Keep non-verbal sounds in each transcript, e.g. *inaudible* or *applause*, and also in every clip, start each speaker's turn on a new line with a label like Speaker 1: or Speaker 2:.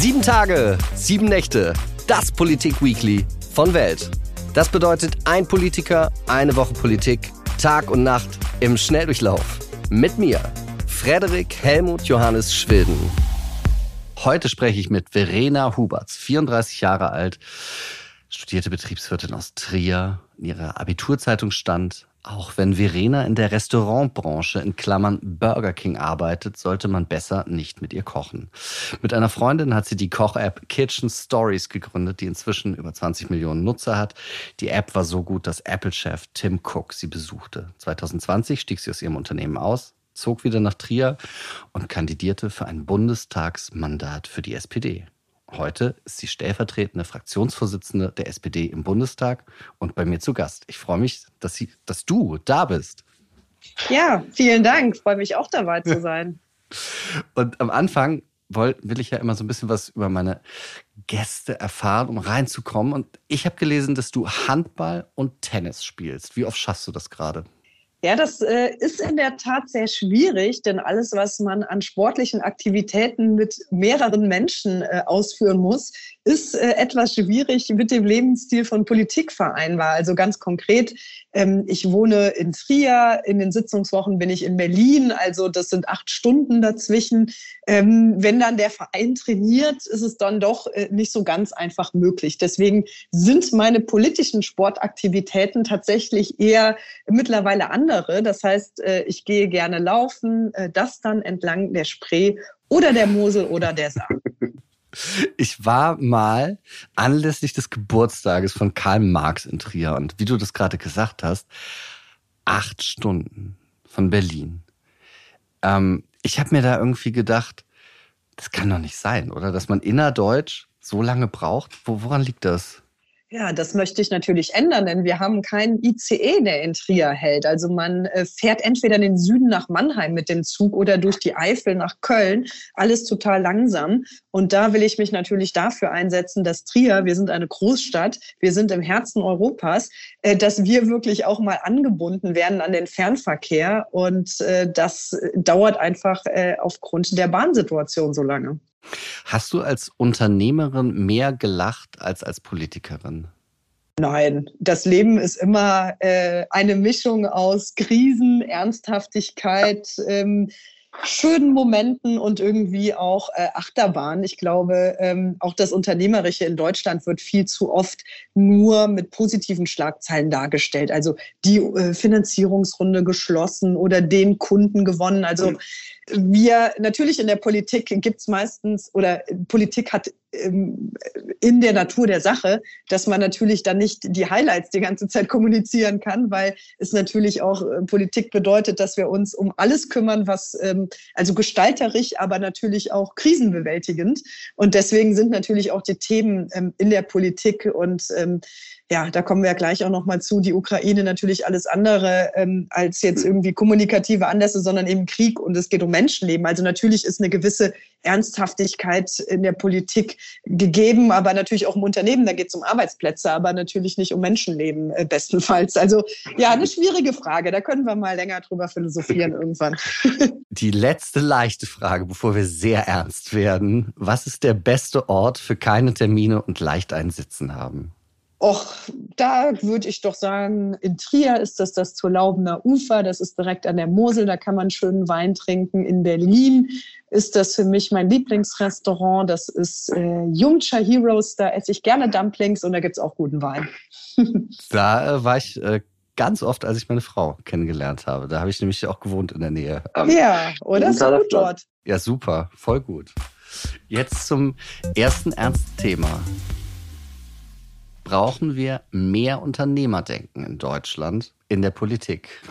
Speaker 1: Sieben Tage, sieben Nächte, das Politik Weekly von Welt. Das bedeutet ein Politiker, eine Woche Politik, Tag und Nacht im Schnelldurchlauf. Mit mir, Frederik Helmut Johannes Schwilden. Heute spreche ich mit Verena Huberts, 34 Jahre alt, studierte Betriebswirtin aus Trier. In ihrer Abiturzeitung stand, auch wenn Verena in der Restaurantbranche in Klammern Burger King arbeitet, sollte man besser nicht mit ihr kochen. Mit einer Freundin hat sie die Koch-App Kitchen Stories gegründet, die inzwischen über 20 Millionen Nutzer hat. Die App war so gut, dass Apple-Chef Tim Cook sie besuchte. 2020 stieg sie aus ihrem Unternehmen aus, zog wieder nach Trier und kandidierte für ein Bundestagsmandat für die SPD. Heute ist sie stellvertretende Fraktionsvorsitzende der SPD im Bundestag und bei mir zu Gast. Ich freue mich, dass, sie, dass du da bist.
Speaker 2: Ja, vielen Dank. Ich freue mich auch dabei zu *laughs* sein.
Speaker 1: Und am Anfang will, will ich ja immer so ein bisschen was über meine Gäste erfahren, um reinzukommen. Und ich habe gelesen, dass du Handball und Tennis spielst. Wie oft schaffst du das gerade?
Speaker 2: Ja, das äh, ist in der Tat sehr schwierig, denn alles, was man an sportlichen Aktivitäten mit mehreren Menschen äh, ausführen muss, ist äh, etwas schwierig mit dem Lebensstil von Politik vereinbar. Also ganz konkret, ähm, ich wohne in Trier, in den Sitzungswochen bin ich in Berlin, also das sind acht Stunden dazwischen. Ähm, wenn dann der Verein trainiert, ist es dann doch äh, nicht so ganz einfach möglich. Deswegen sind meine politischen Sportaktivitäten tatsächlich eher mittlerweile andere. Das heißt, äh, ich gehe gerne laufen, äh, das dann entlang der Spree oder der Mosel oder der Saar. *laughs*
Speaker 1: Ich war mal anlässlich des Geburtstages von Karl Marx in Trier und wie du das gerade gesagt hast, acht Stunden von Berlin. Ähm, ich habe mir da irgendwie gedacht, das kann doch nicht sein, oder? Dass man innerdeutsch so lange braucht. Wo, woran liegt das?
Speaker 2: Ja, das möchte ich natürlich ändern, denn wir haben keinen ICE, der in Trier hält. Also man äh, fährt entweder in den Süden nach Mannheim mit dem Zug oder durch die Eifel nach Köln. Alles total langsam. Und da will ich mich natürlich dafür einsetzen, dass Trier, wir sind eine Großstadt, wir sind im Herzen Europas, äh, dass wir wirklich auch mal angebunden werden an den Fernverkehr. Und äh, das dauert einfach aufgrund der Bahnsituation so lange.
Speaker 1: Hast du als Unternehmerin mehr gelacht als als Politikerin?
Speaker 2: Nein, das Leben ist immer äh, eine Mischung aus Krisen, Ernsthaftigkeit, ähm, schönen Momenten und irgendwie auch äh, Achterbahn. Ich glaube, ähm, auch das Unternehmerische in Deutschland wird viel zu oft nur mit positiven Schlagzeilen dargestellt. Also die äh, Finanzierungsrunde geschlossen oder den Kunden gewonnen. Also wir natürlich in der Politik gibt es meistens oder Politik hat ähm, in der Natur der Sache, dass man natürlich dann nicht die Highlights die ganze Zeit kommunizieren kann, weil es natürlich auch äh, Politik bedeutet, dass wir uns um alles kümmern, was ähm, also gestalterisch, aber natürlich auch krisenbewältigend. Und deswegen sind natürlich auch die Themen ähm, in der Politik und ja, da kommen wir gleich auch noch mal zu, die Ukraine natürlich alles andere ähm, als jetzt irgendwie kommunikative Anlässe, sondern eben Krieg und es geht um Menschenleben. Also natürlich ist eine gewisse Ernsthaftigkeit in der Politik gegeben, aber natürlich auch im Unternehmen, da geht es um Arbeitsplätze, aber natürlich nicht um Menschenleben äh, bestenfalls. Also ja, eine schwierige Frage, da können wir mal länger drüber philosophieren irgendwann. *laughs*
Speaker 1: Die letzte leichte Frage, bevor wir sehr ernst werden. Was ist der beste Ort für keine Termine und leicht einsitzen haben?
Speaker 2: Och, da würde ich doch sagen, in Trier ist das das zur Laubener Ufer, das ist direkt an der Mosel, da kann man schönen Wein trinken. In Berlin ist das für mich mein Lieblingsrestaurant, das ist äh, Jungcha Heroes, da esse ich gerne Dumplings und da gibt's auch guten Wein. *laughs*
Speaker 1: da äh, war ich äh, ganz oft, als ich meine Frau kennengelernt habe. Da habe ich nämlich auch gewohnt in der Nähe.
Speaker 2: Ja, oder? Ist gut dort.
Speaker 1: Ja, super, voll gut. Jetzt zum ersten ernsten Thema brauchen wir mehr Unternehmerdenken in Deutschland in der Politik.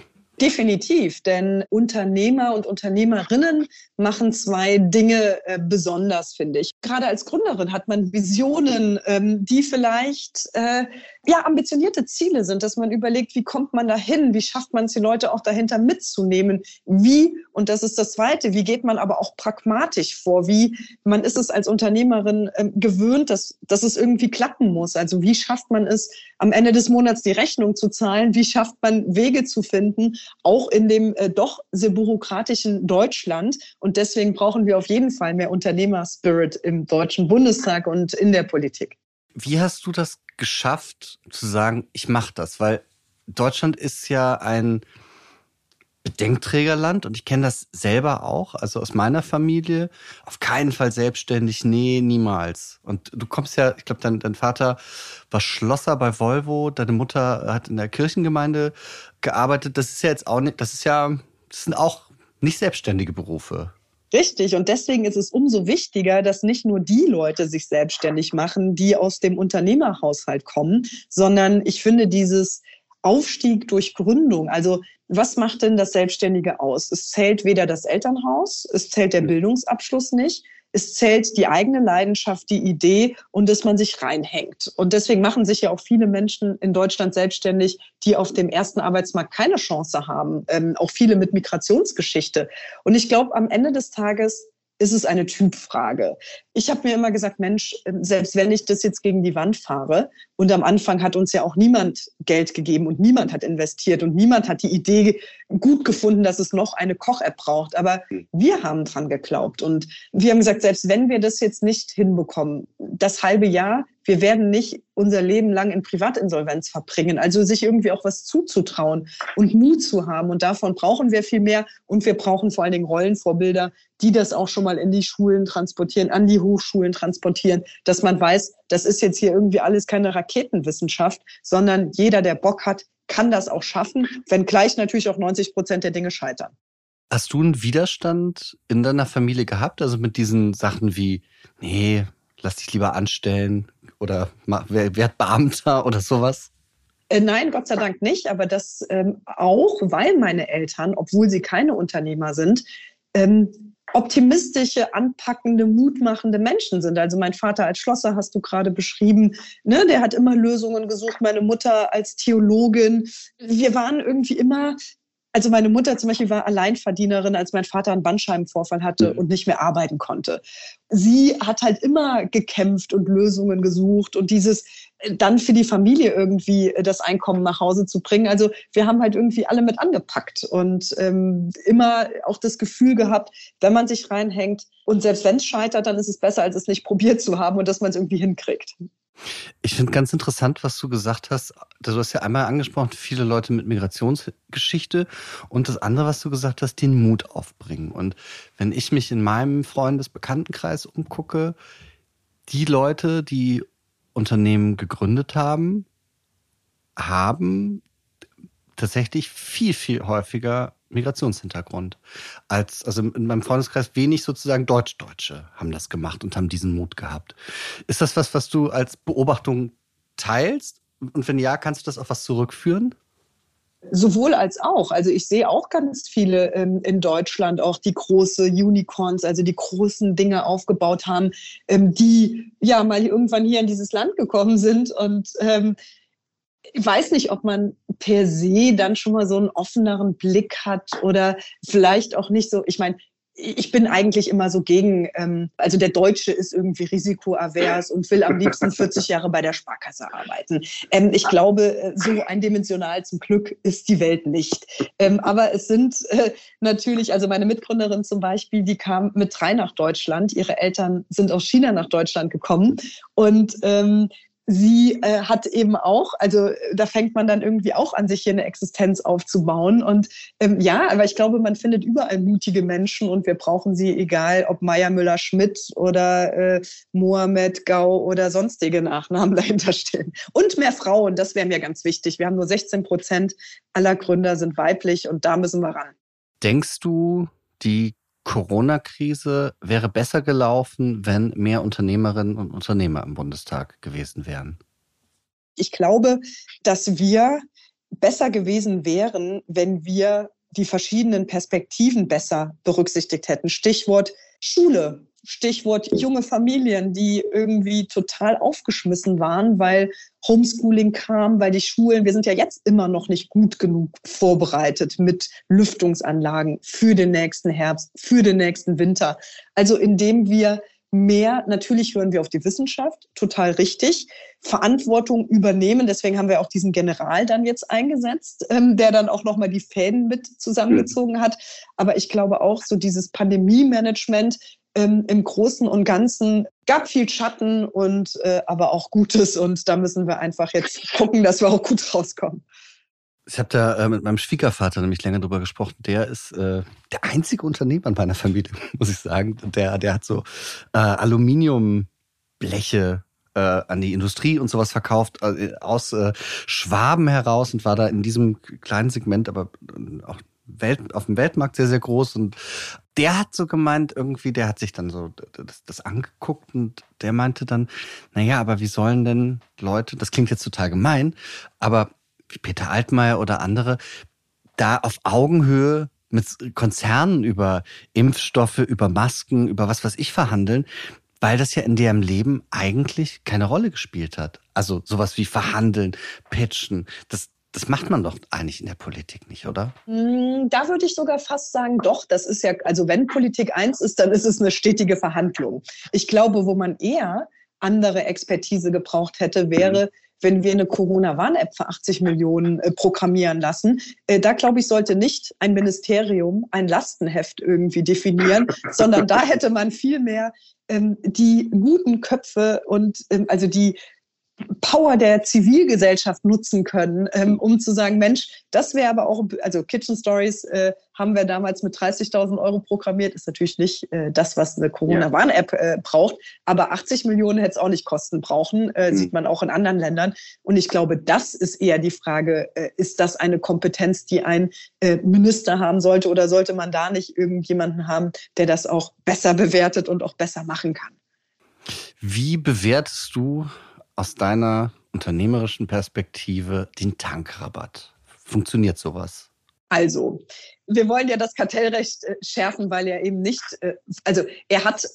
Speaker 2: Definitiv, denn Unternehmer und Unternehmerinnen machen zwei Dinge äh, besonders, finde ich. Gerade als Gründerin hat man Visionen, ähm, die vielleicht äh, ja ambitionierte Ziele sind, dass man überlegt, wie kommt man dahin, wie schafft man es, die Leute auch dahinter mitzunehmen, wie und das ist das Zweite, wie geht man aber auch pragmatisch vor, wie man ist es als Unternehmerin äh, gewöhnt, dass dass es irgendwie klappen muss. Also wie schafft man es, am Ende des Monats die Rechnung zu zahlen? Wie schafft man Wege zu finden? Auch in dem äh, doch sehr bürokratischen Deutschland. Und deswegen brauchen wir auf jeden Fall mehr Unternehmerspirit im Deutschen Bundestag und in der Politik.
Speaker 1: Wie hast du das geschafft, zu sagen, ich mache das? Weil Deutschland ist ja ein Bedenkträgerland und ich kenne das selber auch, also aus meiner Familie. Auf keinen Fall selbstständig, nee, niemals. Und du kommst ja, ich glaube, dein, dein Vater war Schlosser bei Volvo, deine Mutter hat in der Kirchengemeinde gearbeitet. Das ist ja jetzt auch nicht, das ist ja, das sind auch nicht selbstständige Berufe.
Speaker 2: Richtig. Und deswegen ist es umso wichtiger, dass nicht nur die Leute sich selbstständig machen, die aus dem Unternehmerhaushalt kommen, sondern ich finde dieses Aufstieg durch Gründung. Also was macht denn das Selbstständige aus? Es zählt weder das Elternhaus, es zählt der Bildungsabschluss nicht, es zählt die eigene Leidenschaft, die Idee und dass man sich reinhängt. Und deswegen machen sich ja auch viele Menschen in Deutschland selbstständig, die auf dem ersten Arbeitsmarkt keine Chance haben. Ähm, auch viele mit Migrationsgeschichte. Und ich glaube, am Ende des Tages ist es eine Typfrage. Ich habe mir immer gesagt, Mensch, ähm, selbst wenn ich das jetzt gegen die Wand fahre, und am Anfang hat uns ja auch niemand Geld gegeben und niemand hat investiert und niemand hat die Idee gut gefunden, dass es noch eine Koch-App braucht. Aber wir haben dran geglaubt und wir haben gesagt, selbst wenn wir das jetzt nicht hinbekommen, das halbe Jahr, wir werden nicht unser Leben lang in Privatinsolvenz verbringen. Also sich irgendwie auch was zuzutrauen und Mut zu haben. Und davon brauchen wir viel mehr. Und wir brauchen vor allen Dingen Rollenvorbilder, die das auch schon mal in die Schulen transportieren, an die Hochschulen transportieren, dass man weiß, das ist jetzt hier irgendwie alles keine Raketenwissenschaft, sondern jeder, der Bock hat, kann das auch schaffen, wenngleich natürlich auch 90 Prozent der Dinge scheitern.
Speaker 1: Hast du einen Widerstand in deiner Familie gehabt? Also mit diesen Sachen wie, nee, lass dich lieber anstellen oder werd Beamter *laughs* oder sowas?
Speaker 2: Äh, nein, Gott sei Dank nicht, aber das ähm, auch, weil meine Eltern, obwohl sie keine Unternehmer sind, ähm, optimistische, anpackende, mutmachende Menschen sind. Also mein Vater als Schlosser hast du gerade beschrieben, ne, der hat immer Lösungen gesucht, meine Mutter als Theologin. Wir waren irgendwie immer also meine Mutter zum Beispiel war Alleinverdienerin, als mein Vater einen Bandscheibenvorfall hatte mhm. und nicht mehr arbeiten konnte. Sie hat halt immer gekämpft und Lösungen gesucht und dieses äh, dann für die Familie irgendwie äh, das Einkommen nach Hause zu bringen. Also wir haben halt irgendwie alle mit angepackt und ähm, immer auch das Gefühl gehabt, wenn man sich reinhängt und selbst wenn es scheitert, dann ist es besser, als es nicht probiert zu haben und dass man es irgendwie hinkriegt.
Speaker 1: Ich finde ganz interessant, was du gesagt hast. Du hast ja einmal angesprochen, viele Leute mit Migrationsgeschichte und das andere, was du gesagt hast, den Mut aufbringen. Und wenn ich mich in meinem Freundesbekanntenkreis umgucke, die Leute, die Unternehmen gegründet haben, haben tatsächlich viel, viel häufiger Migrationshintergrund. Als, also in meinem Freundeskreis wenig sozusagen Deutsch-Deutsche haben das gemacht und haben diesen Mut gehabt. Ist das was, was du als Beobachtung teilst? Und wenn ja, kannst du das auf was zurückführen?
Speaker 2: Sowohl als auch. Also ich sehe auch ganz viele ähm, in Deutschland, auch die große Unicorns, also die großen Dinge aufgebaut haben, ähm, die ja mal irgendwann hier in dieses Land gekommen sind und ähm, ich weiß nicht, ob man per se dann schon mal so einen offeneren Blick hat oder vielleicht auch nicht so. Ich meine, ich bin eigentlich immer so gegen, ähm, also der Deutsche ist irgendwie risikoavers und will am liebsten 40 Jahre bei der Sparkasse arbeiten. Ähm, ich glaube, äh, so eindimensional zum Glück ist die Welt nicht. Ähm, aber es sind äh, natürlich, also meine Mitgründerin zum Beispiel, die kam mit drei nach Deutschland. Ihre Eltern sind aus China nach Deutschland gekommen und ähm, sie äh, hat eben auch, also da fängt man dann irgendwie auch an, sich hier eine Existenz aufzubauen. Und ähm, ja, aber ich glaube, man findet überall mutige Menschen und wir brauchen sie, egal ob Meier Müller-Schmidt oder äh, Mohamed Gau oder sonstige Nachnamen *laughs* dahinter stehen. Und mehr Frauen, das wäre mir ganz wichtig. Wir haben nur 16 Prozent aller Gründer sind weiblich und da müssen wir ran.
Speaker 1: Denkst du, die Corona-Krise wäre besser gelaufen, wenn mehr Unternehmerinnen und Unternehmer im Bundestag gewesen wären?
Speaker 2: Ich glaube, dass wir besser gewesen wären, wenn wir die verschiedenen Perspektiven besser berücksichtigt hätten. Stichwort Schule. Stichwort junge Familien, die irgendwie total aufgeschmissen waren, weil Homeschooling kam, weil die Schulen, wir sind ja jetzt immer noch nicht gut genug vorbereitet mit Lüftungsanlagen für den nächsten Herbst, für den nächsten Winter. Also indem wir mehr, natürlich hören wir auf die Wissenschaft, total richtig, Verantwortung übernehmen. Deswegen haben wir auch diesen General dann jetzt eingesetzt, ähm, der dann auch nochmal die Fäden mit zusammengezogen hat. Aber ich glaube auch so dieses Pandemie-Management ähm, im Großen und Ganzen gab viel Schatten und äh, aber auch Gutes. Und da müssen wir einfach jetzt gucken, dass wir auch gut rauskommen.
Speaker 1: Ich habe da äh, mit meinem Schwiegervater nämlich länger drüber gesprochen. Der ist äh, der einzige Unternehmer in meiner Familie, *laughs* muss ich sagen. Der, der hat so äh, Aluminiumbleche äh, an die Industrie und sowas verkauft äh, aus äh, Schwaben heraus und war da in diesem kleinen Segment, aber auch Welt, auf dem Weltmarkt sehr, sehr groß. Und der hat so gemeint, irgendwie, der hat sich dann so das, das angeguckt und der meinte dann, naja, aber wie sollen denn Leute, das klingt jetzt total gemein, aber wie Peter Altmaier oder andere, da auf Augenhöhe mit Konzernen über Impfstoffe, über Masken, über was weiß ich verhandeln, weil das ja in deren Leben eigentlich keine Rolle gespielt hat. Also sowas wie verhandeln, pitchen, das, das macht man doch eigentlich in der Politik nicht, oder?
Speaker 2: Hm, da würde ich sogar fast sagen, doch, das ist ja, also wenn Politik eins ist, dann ist es eine stetige Verhandlung. Ich glaube, wo man eher andere Expertise gebraucht hätte, wäre, mhm wenn wir eine Corona-Warn-App für 80 Millionen äh, programmieren lassen. Äh, da, glaube ich, sollte nicht ein Ministerium ein Lastenheft irgendwie definieren, *laughs* sondern da hätte man viel mehr ähm, die guten Köpfe und ähm, also die Power der Zivilgesellschaft nutzen können, ähm, um zu sagen, Mensch, das wäre aber auch, also Kitchen Stories äh, haben wir damals mit 30.000 Euro programmiert, ist natürlich nicht äh, das, was eine Corona-Warn-App äh, braucht, aber 80 Millionen hätte es auch nicht kosten brauchen, mhm. sieht man auch in anderen Ländern. Und ich glaube, das ist eher die Frage, äh, ist das eine Kompetenz, die ein äh, Minister haben sollte oder sollte man da nicht irgendjemanden haben, der das auch besser bewertet und auch besser machen kann?
Speaker 1: Wie bewertest du aus deiner unternehmerischen Perspektive den Tankrabatt? Funktioniert sowas?
Speaker 2: Also, wir wollen ja das Kartellrecht äh, schärfen, weil er eben nicht, äh, also er hat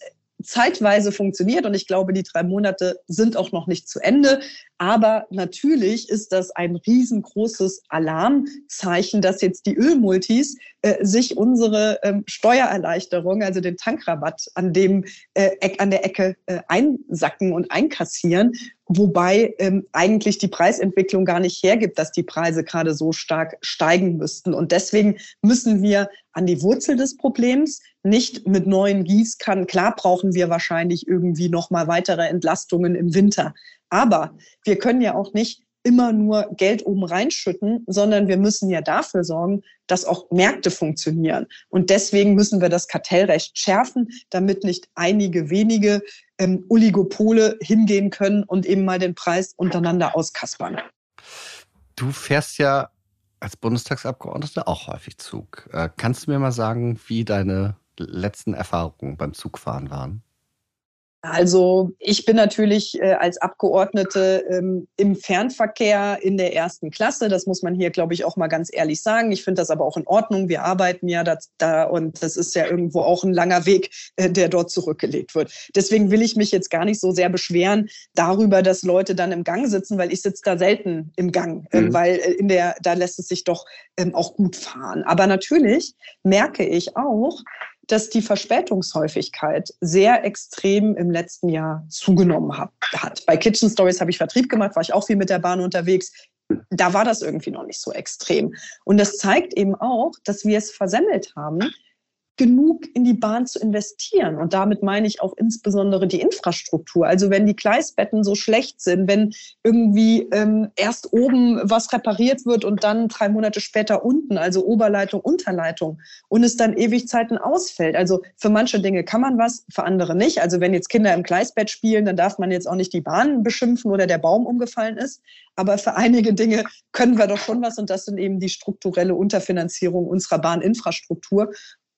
Speaker 2: zeitweise funktioniert und ich glaube, die drei Monate sind auch noch nicht zu Ende. Aber natürlich ist das ein riesengroßes Alarmzeichen, dass jetzt die Ölmultis äh, sich unsere ähm, Steuererleichterung, also den Tankrabatt an dem äh, an der Ecke äh, einsacken und einkassieren, wobei ähm, eigentlich die Preisentwicklung gar nicht hergibt, dass die Preise gerade so stark steigen müssten. Und deswegen müssen wir an die Wurzel des Problems, nicht mit neuen Gießkannen. Klar brauchen wir wahrscheinlich irgendwie noch mal weitere Entlastungen im Winter. Aber wir können ja auch nicht immer nur Geld oben reinschütten, sondern wir müssen ja dafür sorgen, dass auch Märkte funktionieren. Und deswegen müssen wir das Kartellrecht schärfen, damit nicht einige wenige ähm, Oligopole hingehen können und eben mal den Preis untereinander auskaspern.
Speaker 1: Du fährst ja als Bundestagsabgeordnete auch häufig Zug. Äh, kannst du mir mal sagen, wie deine letzten Erfahrungen beim Zugfahren waren?
Speaker 2: Also ich bin natürlich äh, als Abgeordnete ähm, im Fernverkehr in der ersten Klasse. Das muss man hier, glaube ich, auch mal ganz ehrlich sagen. Ich finde das aber auch in Ordnung. Wir arbeiten ja da, da und das ist ja irgendwo auch ein langer Weg, äh, der dort zurückgelegt wird. Deswegen will ich mich jetzt gar nicht so sehr beschweren darüber, dass Leute dann im Gang sitzen, weil ich sitze da selten im Gang, äh, mhm. weil äh, in der da lässt es sich doch ähm, auch gut fahren. Aber natürlich merke ich auch, dass die Verspätungshäufigkeit sehr extrem im letzten Jahr zugenommen hat. Bei Kitchen Stories habe ich Vertrieb gemacht, war ich auch viel mit der Bahn unterwegs. Da war das irgendwie noch nicht so extrem. Und das zeigt eben auch, dass wir es versemmelt haben, genug in die Bahn zu investieren. Und damit meine ich auch insbesondere die Infrastruktur. Also wenn die Gleisbetten so schlecht sind, wenn irgendwie ähm, erst oben was repariert wird und dann drei Monate später unten, also Oberleitung, Unterleitung, und es dann ewig Zeiten ausfällt. Also für manche Dinge kann man was, für andere nicht. Also wenn jetzt Kinder im Gleisbett spielen, dann darf man jetzt auch nicht die Bahn beschimpfen oder der Baum umgefallen ist. Aber für einige Dinge können wir doch schon was und das sind eben die strukturelle Unterfinanzierung unserer Bahninfrastruktur.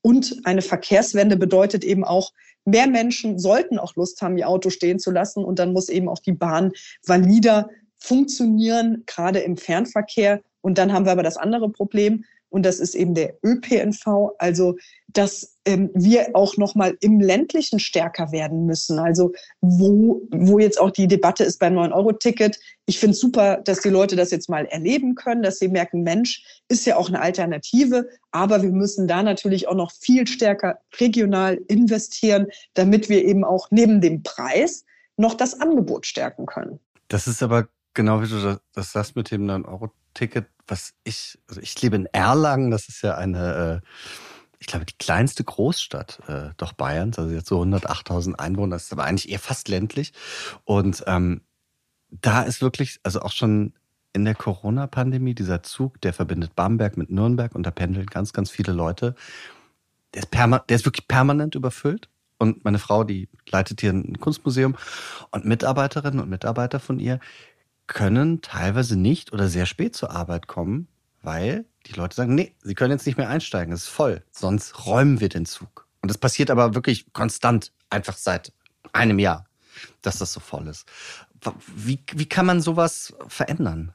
Speaker 2: Und eine Verkehrswende bedeutet eben auch, mehr Menschen sollten auch Lust haben, ihr Auto stehen zu lassen. Und dann muss eben auch die Bahn valider funktionieren, gerade im Fernverkehr. Und dann haben wir aber das andere Problem. und das ist eben der ÖPNV, also dass ähm, wir auch noch mal im ländlichen stärker werden müssen. Also wo, wo jetzt auch die Debatte ist beim 9-Euro-Ticket. Ich finde super, dass die Leute das jetzt mal erleben können, dass sie merken, Mensch, ist ja auch eine Alternative. Aber wir müssen da natürlich auch noch viel stärker regional investieren, damit wir eben auch neben dem Preis noch das Angebot stärken können.
Speaker 1: Das ist aber genau wie du das sagst mit dem 9-Euro-Ticket, was ich, also ich lebe in Erlangen, das ist ja eine äh, ich glaube, die kleinste Großstadt äh, doch Bayerns, also jetzt so 108.000 Einwohner, ist aber eigentlich eher fast ländlich. Und ähm, da ist wirklich, also auch schon in der Corona-Pandemie, dieser Zug, der verbindet Bamberg mit Nürnberg und da pendeln ganz, ganz viele Leute. Der ist, der ist wirklich permanent überfüllt. Und meine Frau, die leitet hier ein Kunstmuseum und Mitarbeiterinnen und Mitarbeiter von ihr können teilweise nicht oder sehr spät zur Arbeit kommen, weil die Leute sagen, nee, sie können jetzt nicht mehr einsteigen, es ist voll, sonst räumen wir den Zug. Und das passiert aber wirklich konstant, einfach seit einem Jahr, dass das so voll ist. Wie, wie kann man sowas verändern?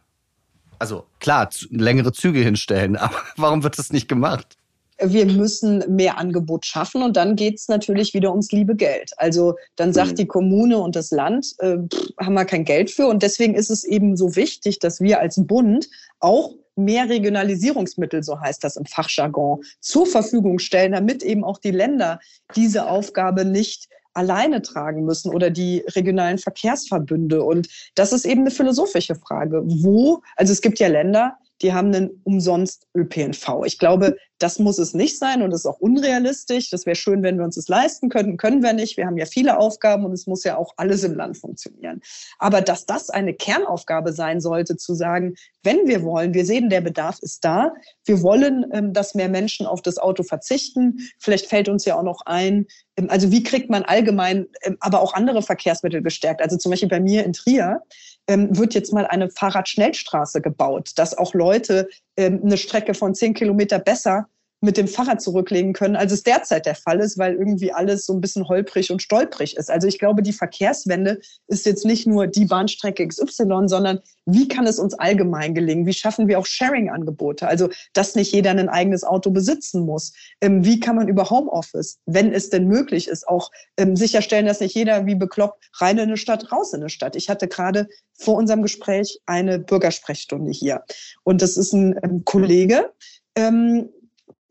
Speaker 1: Also klar, längere Züge hinstellen, *laughs* aber warum wird das nicht gemacht?
Speaker 2: wir müssen mehr Angebot schaffen und dann geht es natürlich wieder ums liebe Geld. Also dann sagt mhm. die Kommune und das Land, äh, pff, haben wir kein Geld für und deswegen ist es eben so wichtig, dass wir als Bund auch mehr Regionalisierungsmittel, so heißt das im Fachjargon, zur Verfügung stellen, damit eben auch die Länder diese Aufgabe nicht alleine tragen müssen oder die regionalen Verkehrsverbünde. Und das ist eben eine philosophische Frage. Wo, also es gibt ja Länder, die haben einen umsonst ÖPNV. Ich glaube, das muss es nicht sein und ist auch unrealistisch. Das wäre schön, wenn wir uns das leisten könnten. Können wir nicht. Wir haben ja viele Aufgaben und es muss ja auch alles im Land funktionieren. Aber dass das eine Kernaufgabe sein sollte, zu sagen, wenn wir wollen, wir sehen, der Bedarf ist da, wir wollen, ähm, dass mehr Menschen auf das Auto verzichten. Vielleicht fällt uns ja auch noch ein, ähm, also wie kriegt man allgemein, ähm, aber auch andere Verkehrsmittel gestärkt? Also zum Beispiel bei mir in Trier wird jetzt mal eine Fahrradschnellstraße gebaut, dass auch Leute eine Strecke von zehn Kilometer besser mit dem Fahrrad zurücklegen können, als es derzeit der Fall ist, weil irgendwie alles so ein bisschen holprig und stolprig ist. Also ich glaube, die Verkehrswende ist jetzt nicht nur die Bahnstrecke XY, sondern wie kann es uns allgemein gelingen? Wie schaffen wir auch Sharing-Angebote? Also, dass nicht jeder ein eigenes Auto besitzen muss. Ähm, wie kann man über Homeoffice, wenn es denn möglich ist, auch ähm, sicherstellen, dass nicht jeder wie bekloppt rein in eine Stadt, raus in eine Stadt? Ich hatte gerade vor unserem Gespräch eine Bürgersprechstunde hier. Und das ist ein ähm, Kollege,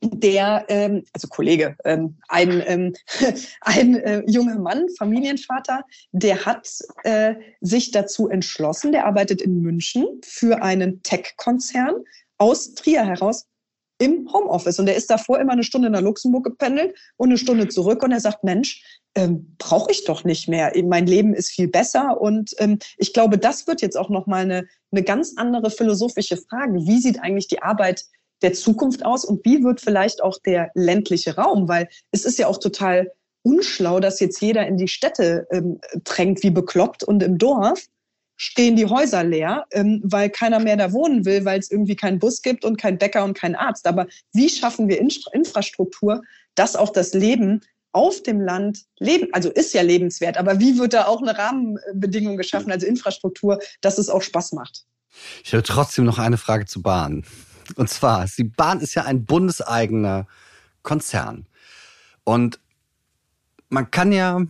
Speaker 2: der, ähm, also Kollege, ähm, ein, ähm, *laughs* ein äh, junger Mann, Familienvater, der hat äh, sich dazu entschlossen, der arbeitet in München für einen Tech-Konzern aus Trier heraus im Homeoffice. Und der ist davor immer eine Stunde nach Luxemburg gependelt und eine Stunde zurück. Und er sagt, Mensch, ähm, brauche ich doch nicht mehr. Mein Leben ist viel besser. Und ähm, ich glaube, das wird jetzt auch nochmal eine, eine ganz andere philosophische Frage. Wie sieht eigentlich die Arbeit der Zukunft aus und wie wird vielleicht auch der ländliche Raum? Weil es ist ja auch total unschlau, dass jetzt jeder in die Städte ähm, drängt wie bekloppt und im Dorf stehen die Häuser leer, ähm, weil keiner mehr da wohnen will, weil es irgendwie keinen Bus gibt und keinen Bäcker und keinen Arzt. Aber wie schaffen wir Infrastruktur, dass auch das Leben auf dem Land leben, also ist ja lebenswert, aber wie wird da auch eine Rahmenbedingung geschaffen, also Infrastruktur, dass es auch Spaß macht?
Speaker 1: Ich habe trotzdem noch eine Frage zu Bahn. Und zwar, die Bahn ist ja ein bundeseigener Konzern. Und man kann ja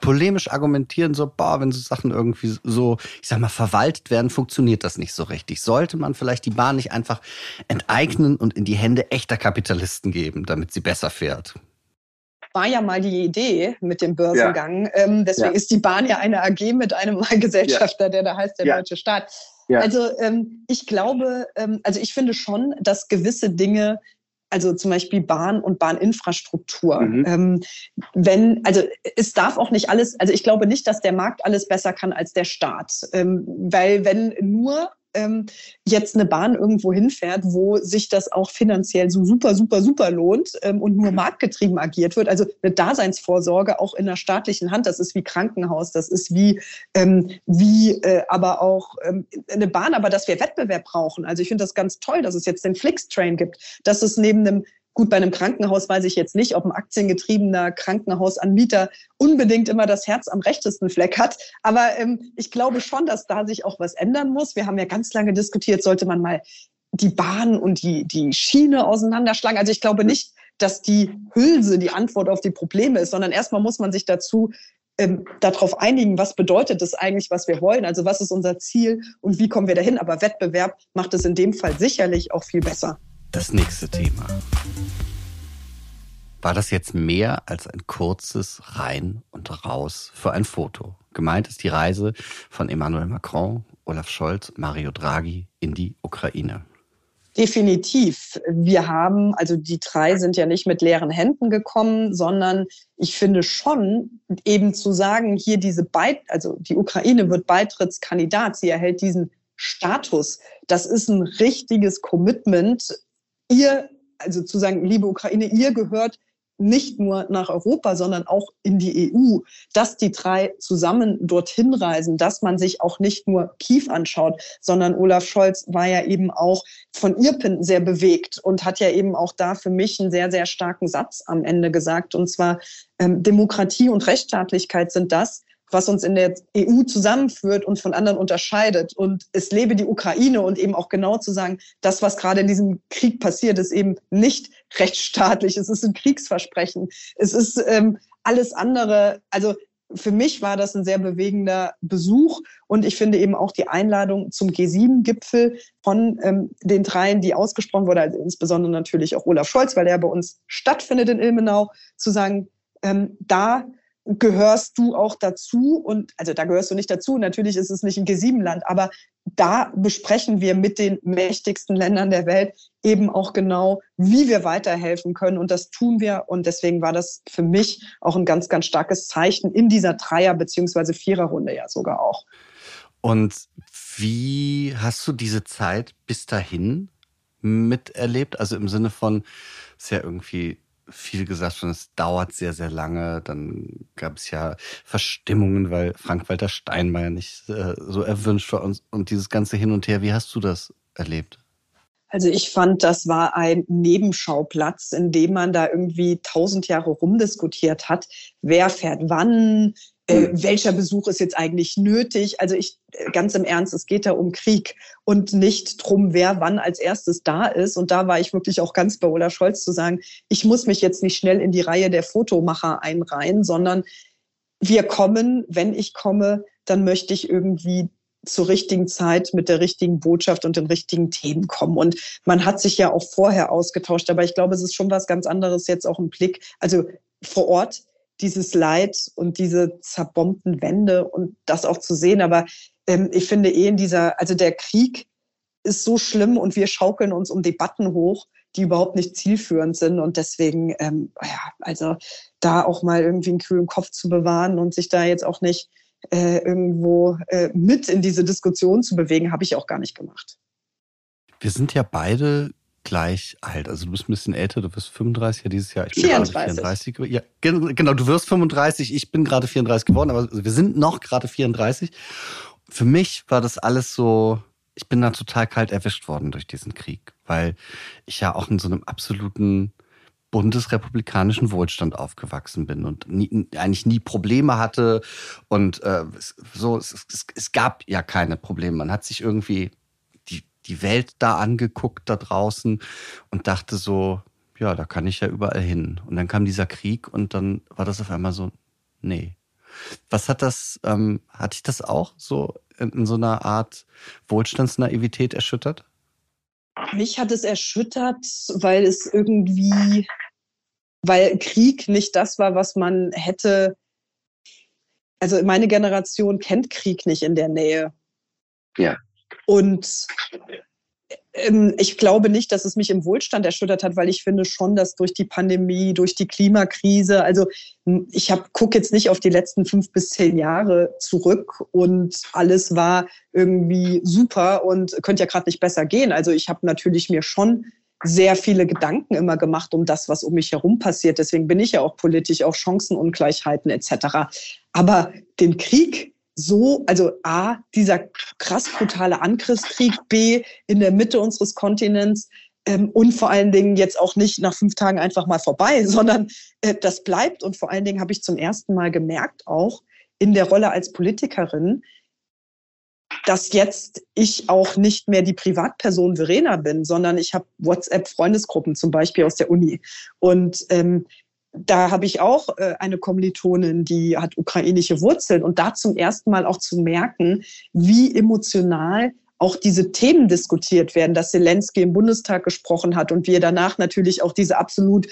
Speaker 1: polemisch argumentieren, so, boah, wenn so Sachen irgendwie so, ich sag mal, verwaltet werden, funktioniert das nicht so richtig. Sollte man vielleicht die Bahn nicht einfach enteignen und in die Hände echter Kapitalisten geben, damit sie besser fährt?
Speaker 2: War ja mal die Idee mit dem Börsengang. Ja. Ähm, deswegen ja. ist die Bahn ja eine AG mit einem Gesellschafter, ja. der da heißt der Deutsche Staat. Ja. Also ähm, ich glaube, ähm, also ich finde schon, dass gewisse Dinge also zum Beispiel Bahn und Bahninfrastruktur. Mhm. Ähm, wenn, also es darf auch nicht alles, also ich glaube nicht, dass der Markt alles besser kann als der Staat. Ähm, weil wenn nur ähm, jetzt eine Bahn irgendwo hinfährt, wo sich das auch finanziell so super, super, super lohnt ähm, und nur marktgetrieben agiert wird. Also eine Daseinsvorsorge auch in der staatlichen Hand, das ist wie Krankenhaus, das ist wie, ähm, wie äh, aber auch ähm, eine Bahn, aber dass wir Wettbewerb brauchen. Also ich finde das ganz toll, dass es jetzt den Flixtrain gibt, dass es neben einem Gut, bei einem Krankenhaus weiß ich jetzt nicht, ob ein aktiengetriebener Krankenhausanbieter unbedingt immer das Herz am rechtesten Fleck hat. Aber ähm, ich glaube schon, dass da sich auch was ändern muss. Wir haben ja ganz lange diskutiert, sollte man mal die Bahn und die, die Schiene auseinanderschlagen. Also ich glaube nicht, dass die Hülse die Antwort auf die Probleme ist, sondern erstmal muss man sich dazu ähm, darauf einigen, was bedeutet das eigentlich, was wir wollen, also was ist unser Ziel und wie kommen wir dahin. Aber Wettbewerb macht es in dem Fall sicherlich auch viel besser.
Speaker 1: Das nächste Thema. War das jetzt mehr als ein kurzes Rein und Raus für ein Foto? Gemeint ist die Reise von Emmanuel Macron, Olaf Scholz Mario Draghi in die Ukraine.
Speaker 2: Definitiv. Wir haben, also die drei sind ja nicht mit leeren Händen gekommen, sondern ich finde schon eben zu sagen, hier diese Beit, also die Ukraine wird Beitrittskandidat, sie erhält diesen Status. Das ist ein richtiges Commitment. Ihr, also zu sagen, liebe Ukraine, ihr gehört nicht nur nach Europa, sondern auch in die EU, dass die drei zusammen dorthin reisen, dass man sich auch nicht nur Kiew anschaut, sondern Olaf Scholz war ja eben auch von Irpen sehr bewegt und hat ja eben auch da für mich einen sehr, sehr starken Satz am Ende gesagt. Und zwar, ähm, Demokratie und Rechtsstaatlichkeit sind das, was uns in der EU zusammenführt und von anderen unterscheidet. Und es lebe die Ukraine und eben auch genau zu sagen, das, was gerade in diesem Krieg passiert, ist eben nicht *laughs* rechtsstaatlich. Es ist ein Kriegsversprechen. Es ist ähm, alles andere. Also für mich war das ein sehr bewegender Besuch und ich finde eben auch die Einladung zum G7-Gipfel von ähm, den dreien, die ausgesprochen wurde, also insbesondere natürlich auch Olaf Scholz, weil er bei uns stattfindet in Ilmenau, zu sagen, ähm, da gehörst du auch dazu und also da gehörst du nicht dazu. Natürlich ist es nicht ein G7-Land, aber da besprechen wir mit den mächtigsten Ländern der Welt eben auch genau, wie wir weiterhelfen können. Und das tun wir. Und deswegen war das für mich auch ein ganz, ganz starkes Zeichen in dieser Dreier- bzw. Viererrunde ja sogar auch.
Speaker 1: Und wie hast du diese Zeit bis dahin miterlebt? Also im Sinne von, ist ja irgendwie viel gesagt schon, es dauert sehr, sehr lange. Dann gab es ja Verstimmungen, weil Frank-Walter Steinmeier nicht äh, so erwünscht war und, und dieses ganze Hin und Her. Wie hast du das erlebt?
Speaker 2: Also ich fand, das war ein Nebenschauplatz, in dem man da irgendwie tausend Jahre rumdiskutiert hat. Wer fährt wann? Äh, welcher Besuch ist jetzt eigentlich nötig? Also ich, äh, ganz im Ernst, es geht da um Krieg und nicht drum, wer wann als erstes da ist. Und da war ich wirklich auch ganz bei Olaf Scholz zu sagen, ich muss mich jetzt nicht schnell in die Reihe der Fotomacher einreihen, sondern wir kommen, wenn ich komme, dann möchte ich irgendwie zur richtigen Zeit mit der richtigen Botschaft und den richtigen Themen kommen. Und man hat sich ja auch vorher ausgetauscht, aber ich glaube, es ist schon was ganz anderes jetzt auch im Blick. Also vor Ort dieses Leid und diese zerbombten Wände und das auch zu sehen. Aber ähm, ich finde eh in dieser, also der Krieg ist so schlimm und wir schaukeln uns um Debatten hoch, die überhaupt nicht zielführend sind. Und deswegen, ähm, ja, also da auch mal irgendwie einen kühlen Kopf zu bewahren und sich da jetzt auch nicht äh, irgendwo äh, mit in diese Diskussion zu bewegen, habe ich auch gar nicht gemacht.
Speaker 1: Wir sind ja beide gleich alt. Also du bist ein bisschen älter, du wirst 35 ja dieses Jahr.
Speaker 2: Ich bin 34.
Speaker 1: 34. Ja, genau, du wirst 35, ich bin gerade 34 geworden, aber wir sind noch gerade 34. Für mich war das alles so, ich bin da total kalt erwischt worden durch diesen Krieg, weil ich ja auch in so einem absoluten bundesrepublikanischen Wohlstand aufgewachsen bin und nie, eigentlich nie Probleme hatte und äh, so es, es, es gab ja keine Probleme. Man hat sich irgendwie die Welt da angeguckt da draußen und dachte so, ja, da kann ich ja überall hin. Und dann kam dieser Krieg und dann war das auf einmal so, nee. Was hat das, ähm, hatte ich das auch so in, in so einer Art Wohlstandsnaivität erschüttert?
Speaker 2: Mich hat es erschüttert, weil es irgendwie, weil Krieg nicht das war, was man hätte. Also meine Generation kennt Krieg nicht in der Nähe.
Speaker 1: Ja.
Speaker 2: Und ich glaube nicht, dass es mich im Wohlstand erschüttert hat, weil ich finde schon, dass durch die Pandemie, durch die Klimakrise, also ich gucke jetzt nicht auf die letzten fünf bis zehn Jahre zurück und alles war irgendwie super und könnte ja gerade nicht besser gehen. Also ich habe natürlich mir schon sehr viele Gedanken immer gemacht um das, was um mich herum passiert. Deswegen bin ich ja auch politisch, auch Chancenungleichheiten etc. Aber den Krieg so, also A, dieser krass brutale Angriffskrieg, B, in der Mitte unseres Kontinents ähm, und vor allen Dingen jetzt auch nicht nach fünf Tagen einfach mal vorbei, *laughs* sondern äh, das bleibt. Und vor allen Dingen habe ich zum ersten Mal gemerkt, auch in der Rolle als Politikerin, dass jetzt ich auch nicht mehr die Privatperson Verena bin, sondern ich habe WhatsApp-Freundesgruppen zum Beispiel aus der Uni. Und ähm, da habe ich auch äh, eine Kommilitonin, die hat ukrainische Wurzeln und da zum ersten Mal auch zu merken, wie emotional auch diese Themen diskutiert werden, dass Zelensky im Bundestag gesprochen hat und wir danach natürlich auch diese absolut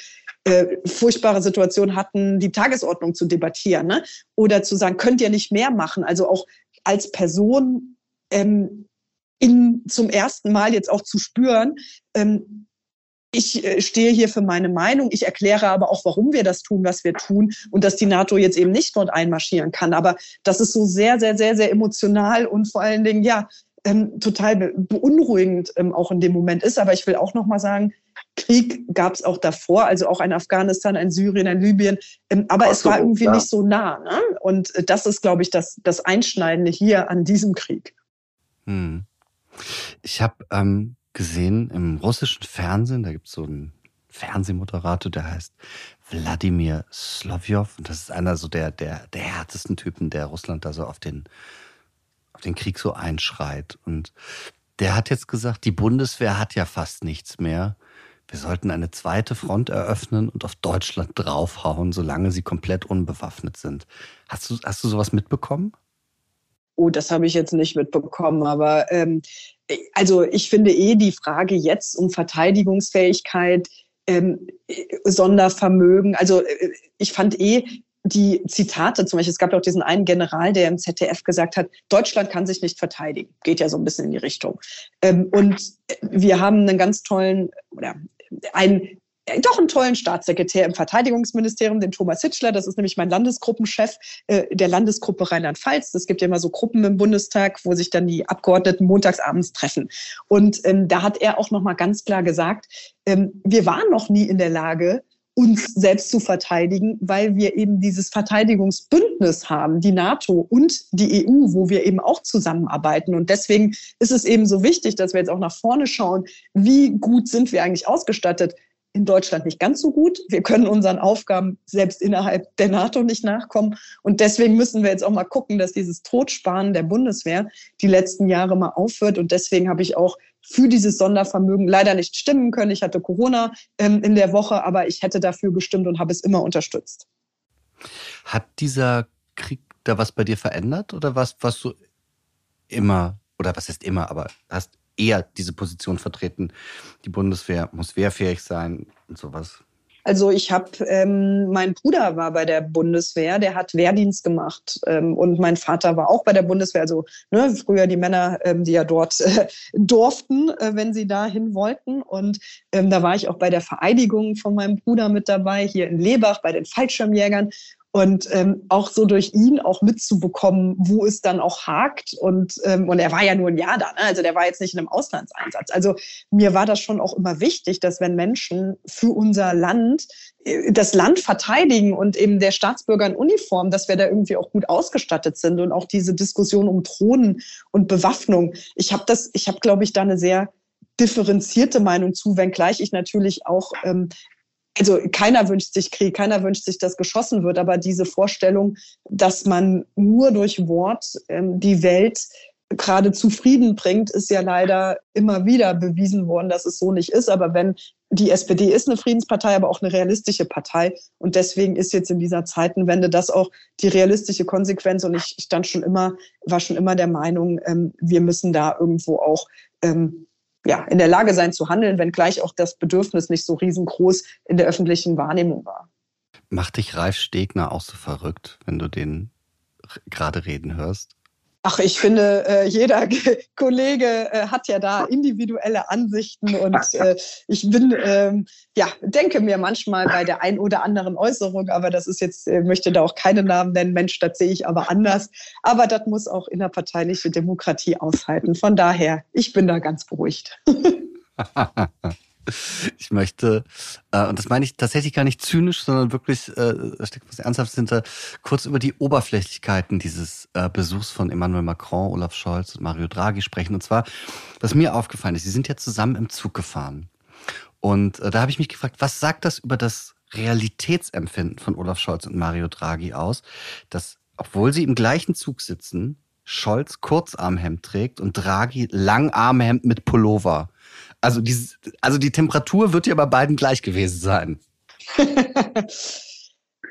Speaker 2: äh, furchtbare Situation hatten, die Tagesordnung zu debattieren ne? oder zu sagen, könnt ihr nicht mehr machen? Also auch als Person ähm, in, zum ersten Mal jetzt auch zu spüren, ähm, ich äh, stehe hier für meine Meinung. Ich erkläre aber auch, warum wir das tun, was wir tun und dass die NATO jetzt eben nicht dort einmarschieren kann. Aber das ist so sehr, sehr, sehr, sehr emotional und vor allen Dingen, ja, ähm, total beunruhigend ähm, auch in dem Moment ist. Aber ich will auch noch mal sagen, Krieg gab es auch davor, also auch ein Afghanistan, ein Syrien, ein Libyen. Ähm, aber es war irgendwie ja. nicht so nah. Ne? Und äh, das ist, glaube ich, das, das Einschneidende hier an diesem Krieg.
Speaker 1: Hm. Ich habe ähm, gesehen im russischen Fernsehen, da gibt es so einen Fernsehmoderator, der heißt Wladimir Slovjov. Und das ist einer so der, der, der härtesten Typen, der Russland da so auf den, auf den Krieg so einschreit. Und der hat jetzt gesagt, die Bundeswehr hat ja fast nichts mehr. Wir sollten eine zweite Front eröffnen und auf Deutschland draufhauen, solange sie komplett unbewaffnet sind. Hast du, hast du sowas mitbekommen?
Speaker 2: Oh, das habe ich jetzt nicht mitbekommen, aber ähm, also ich finde eh die Frage jetzt um Verteidigungsfähigkeit, ähm, Sondervermögen. Also äh, ich fand eh die Zitate, zum Beispiel, es gab ja auch diesen einen General, der im ZDF gesagt hat, Deutschland kann sich nicht verteidigen. Geht ja so ein bisschen in die Richtung. Ähm, und wir haben einen ganz tollen, oder äh, doch einen tollen Staatssekretär im Verteidigungsministerium, den Thomas Hitschler. Das ist nämlich mein Landesgruppenchef äh, der Landesgruppe Rheinland-Pfalz. Es gibt ja immer so Gruppen im Bundestag, wo sich dann die Abgeordneten montagsabends treffen. Und ähm, da hat er auch noch mal ganz klar gesagt, ähm, wir waren noch nie in der Lage, uns selbst zu verteidigen, weil wir eben dieses Verteidigungsbündnis haben, die NATO und die EU, wo wir eben auch zusammenarbeiten. Und deswegen ist es eben so wichtig, dass wir jetzt auch nach vorne schauen, wie gut sind wir eigentlich ausgestattet in Deutschland nicht ganz so gut. Wir können unseren Aufgaben selbst innerhalb der NATO nicht nachkommen. Und deswegen müssen wir jetzt auch mal gucken, dass dieses Totsparen der Bundeswehr die letzten Jahre mal aufhört. Und deswegen habe ich auch für dieses Sondervermögen leider nicht stimmen können. Ich hatte Corona ähm, in der Woche, aber ich hätte dafür gestimmt und habe es immer unterstützt.
Speaker 1: Hat dieser Krieg da was bei dir verändert oder was, was du immer, oder was ist immer, aber hast eher diese Position vertreten, die Bundeswehr muss wehrfähig sein und sowas?
Speaker 2: Also ich habe, ähm, mein Bruder war bei der Bundeswehr, der hat Wehrdienst gemacht ähm, und mein Vater war auch bei der Bundeswehr. Also ne, früher die Männer, ähm, die ja dort äh, durften, äh, wenn sie dahin wollten. Und ähm, da war ich auch bei der Vereidigung von meinem Bruder mit dabei, hier in Lebach bei den Fallschirmjägern und ähm, auch so durch ihn auch mitzubekommen, wo es dann auch hakt. Und, ähm, und er war ja nur ein Jahr da, ne? also der war jetzt nicht in einem Auslandseinsatz. Also mir war das schon auch immer wichtig, dass wenn Menschen für unser Land äh, das Land verteidigen und eben der Staatsbürger in Uniform, dass wir da irgendwie auch gut ausgestattet sind und auch diese Diskussion um Drohnen und Bewaffnung. Ich habe das, ich habe, glaube ich, da eine sehr differenzierte Meinung zu, wenngleich ich natürlich auch ähm, also keiner wünscht sich Krieg, keiner wünscht sich, dass geschossen wird, aber diese Vorstellung, dass man nur durch Wort ähm, die Welt gerade zufrieden bringt, ist ja leider immer wieder bewiesen worden, dass es so nicht ist. Aber wenn die SPD ist eine Friedenspartei, aber auch eine realistische Partei. Und deswegen ist jetzt in dieser Zeitenwende das auch die realistische Konsequenz. Und ich stand schon immer, war schon immer der Meinung, ähm, wir müssen da irgendwo auch ähm, ja, in der Lage sein zu handeln, wenngleich auch das Bedürfnis nicht so riesengroß in der öffentlichen Wahrnehmung war.
Speaker 1: Macht dich Ralf Stegner auch so verrückt, wenn du den gerade reden hörst?
Speaker 2: Ach, ich finde, äh, jeder *laughs* Kollege äh, hat ja da individuelle Ansichten und *laughs* äh, ich bin, ähm, ja, denke mir manchmal bei der ein oder anderen Äußerung, aber das ist jetzt, äh, möchte da auch keine Namen nennen, Mensch, das sehe ich aber anders. Aber das muss auch innerparteiliche Demokratie aushalten. Von daher, ich bin da ganz beruhigt. *laughs* *laughs*
Speaker 1: Ich möchte, äh, und das meine ich tatsächlich gar nicht zynisch, sondern wirklich, äh, da steckt was Ernsthaftes hinter, kurz über die Oberflächlichkeiten dieses äh, Besuchs von Emmanuel Macron, Olaf Scholz und Mario Draghi sprechen. Und zwar, was mir aufgefallen ist, sie sind ja zusammen im Zug gefahren. Und äh, da habe ich mich gefragt, was sagt das über das Realitätsempfinden von Olaf Scholz und Mario Draghi aus, dass, obwohl sie im gleichen Zug sitzen, Scholz Kurzarmhemd trägt und Draghi Langarmhemd mit Pullover. Also die, also die Temperatur wird ja bei beiden gleich gewesen sein. *laughs*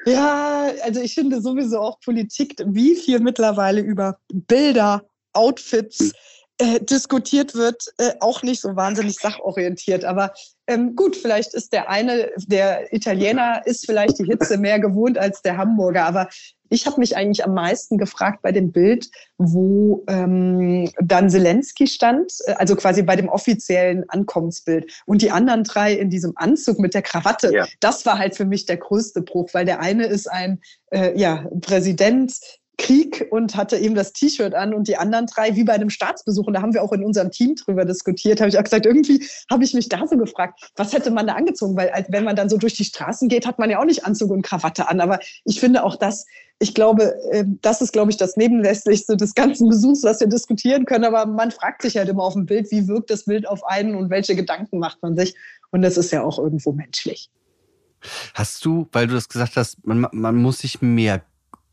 Speaker 2: ja, also ich finde sowieso auch Politik, wie viel mittlerweile über Bilder, Outfits, äh, diskutiert wird, äh, auch nicht so wahnsinnig sachorientiert. Aber ähm, gut, vielleicht ist der eine, der Italiener ist vielleicht die Hitze mehr gewohnt als der Hamburger. Aber ich habe mich eigentlich am meisten gefragt bei dem Bild, wo ähm, dann Zelensky stand, äh, also quasi bei dem offiziellen Ankommensbild. Und die anderen drei in diesem Anzug mit der Krawatte, ja. das war halt für mich der größte Bruch, weil der eine ist ein äh, ja, Präsident, Krieg und hatte eben das T-Shirt an und die anderen drei wie bei einem Staatsbesuch. Und da haben wir auch in unserem Team drüber diskutiert. Habe ich auch gesagt, irgendwie habe ich mich da so gefragt, was hätte man da angezogen? Weil wenn man dann so durch die Straßen geht, hat man ja auch nicht Anzug und Krawatte an. Aber ich finde auch das, ich glaube, ähm, das ist, glaube ich, das Nebenlässigste des ganzen Besuchs, was wir diskutieren können. Aber man fragt sich halt immer auf dem Bild, wie wirkt das Bild auf einen und welche Gedanken macht man sich? Und das ist ja auch irgendwo menschlich.
Speaker 1: Hast du, weil du das gesagt hast, man, man muss sich mehr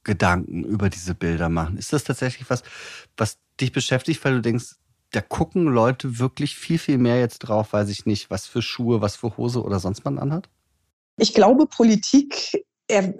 Speaker 1: Gedanken über diese Bilder machen. Ist das tatsächlich was, was dich beschäftigt, weil du denkst, da gucken Leute wirklich viel, viel mehr jetzt drauf, weiß ich nicht, was für Schuhe, was für Hose oder sonst man anhat?
Speaker 2: Ich glaube, Politik er,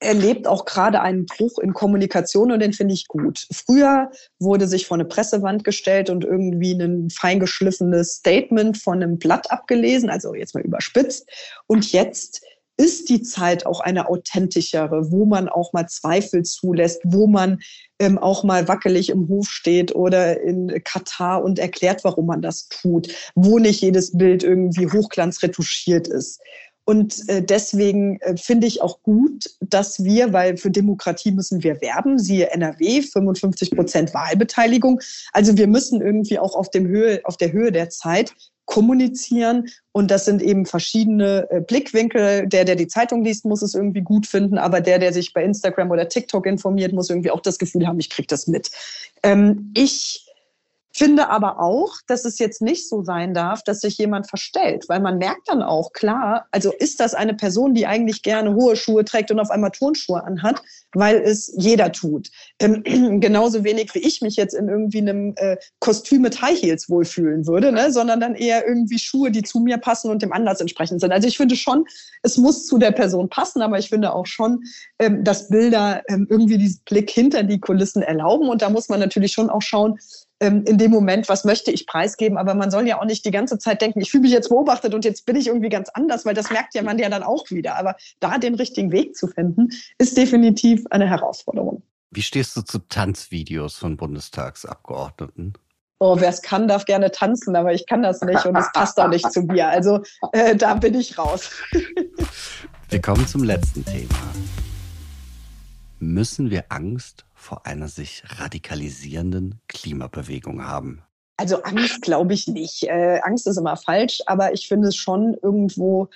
Speaker 2: erlebt auch gerade einen Bruch in Kommunikation und den finde ich gut. Früher wurde sich vor eine Pressewand gestellt und irgendwie ein feingeschliffenes Statement von einem Blatt abgelesen, also jetzt mal überspitzt. Und jetzt ist die Zeit auch eine authentischere, wo man auch mal Zweifel zulässt, wo man ähm, auch mal wackelig im Hof steht oder in Katar und erklärt, warum man das tut, wo nicht jedes Bild irgendwie hochglanzretuschiert ist. Und äh, deswegen äh, finde ich auch gut, dass wir, weil für Demokratie müssen wir werben, siehe NRW, 55 Prozent Wahlbeteiligung. Also wir müssen irgendwie auch auf, dem Höhe, auf der Höhe der Zeit kommunizieren. Und das sind eben verschiedene äh, Blickwinkel. Der, der die Zeitung liest, muss es irgendwie gut finden, aber der, der sich bei Instagram oder TikTok informiert, muss irgendwie auch das Gefühl haben, ich kriege das mit. Ähm, ich Finde aber auch, dass es jetzt nicht so sein darf, dass sich jemand verstellt, weil man merkt dann auch, klar, also ist das eine Person, die eigentlich gerne hohe Schuhe trägt und auf einmal Turnschuhe anhat, weil es jeder tut. Ähm, *clears throat* genauso wenig wie ich mich jetzt in irgendwie einem äh, Kostüm mit High Heels wohlfühlen würde, ne? sondern dann eher irgendwie Schuhe, die zu mir passen und dem Anlass entsprechend sind. Also ich finde schon, es muss zu der Person passen, aber ich finde auch schon, ähm, dass Bilder ähm, irgendwie diesen Blick hinter die Kulissen erlauben und da muss man natürlich schon auch schauen, ähm, in dem Moment, was möchte ich preisgeben. Aber man soll ja auch nicht die ganze Zeit denken, ich fühle mich jetzt beobachtet und jetzt bin ich irgendwie ganz anders, weil das merkt ja man ja dann auch wieder. Aber da den richtigen Weg zu finden, ist definitiv eine Herausforderung.
Speaker 1: Wie stehst du zu Tanzvideos von Bundestagsabgeordneten?
Speaker 2: Oh, wer es kann, darf gerne tanzen, aber ich kann das nicht und es passt auch nicht zu mir. Also äh, da bin ich raus.
Speaker 1: Wir kommen zum letzten Thema. Müssen wir Angst vor einer sich radikalisierenden Klimabewegung haben?
Speaker 2: Also Angst glaube ich nicht. Äh, Angst ist immer falsch, aber ich finde es schon irgendwo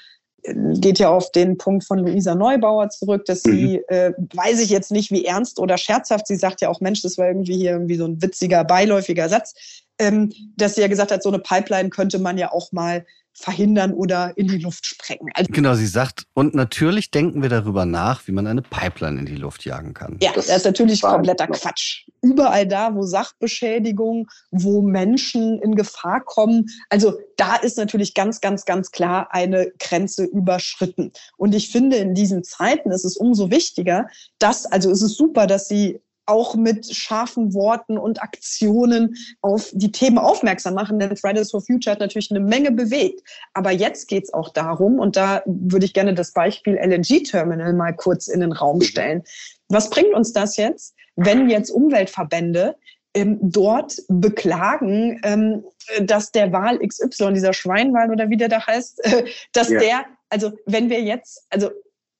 Speaker 2: äh, geht ja auf den Punkt von Luisa Neubauer zurück, dass mhm. sie, äh, weiß ich jetzt nicht, wie ernst oder scherzhaft, sie sagt ja auch, Mensch, das war irgendwie hier irgendwie so ein witziger, beiläufiger Satz, ähm, dass sie ja gesagt hat, so eine Pipeline könnte man ja auch mal verhindern oder in die Luft sprengen.
Speaker 1: Also genau, sie sagt, und natürlich denken wir darüber nach, wie man eine Pipeline in die Luft jagen kann.
Speaker 2: Ja, das, das ist natürlich kompletter Quatsch. Überall da, wo Sachbeschädigung, wo Menschen in Gefahr kommen, also da ist natürlich ganz, ganz, ganz klar eine Grenze überschritten. Und ich finde, in diesen Zeiten ist es umso wichtiger, dass, also es ist super, dass sie auch mit scharfen Worten und Aktionen auf die Themen aufmerksam machen. Denn Fridays for Future hat natürlich eine Menge bewegt. Aber jetzt geht es auch darum, und da würde ich gerne das Beispiel LNG-Terminal mal kurz in den Raum stellen. Was bringt uns das jetzt, wenn jetzt Umweltverbände ähm, dort beklagen, ähm, dass der Wahl XY, dieser Schweinwahl oder wie der da heißt, äh, *laughs* dass ja. der, also wenn wir jetzt, also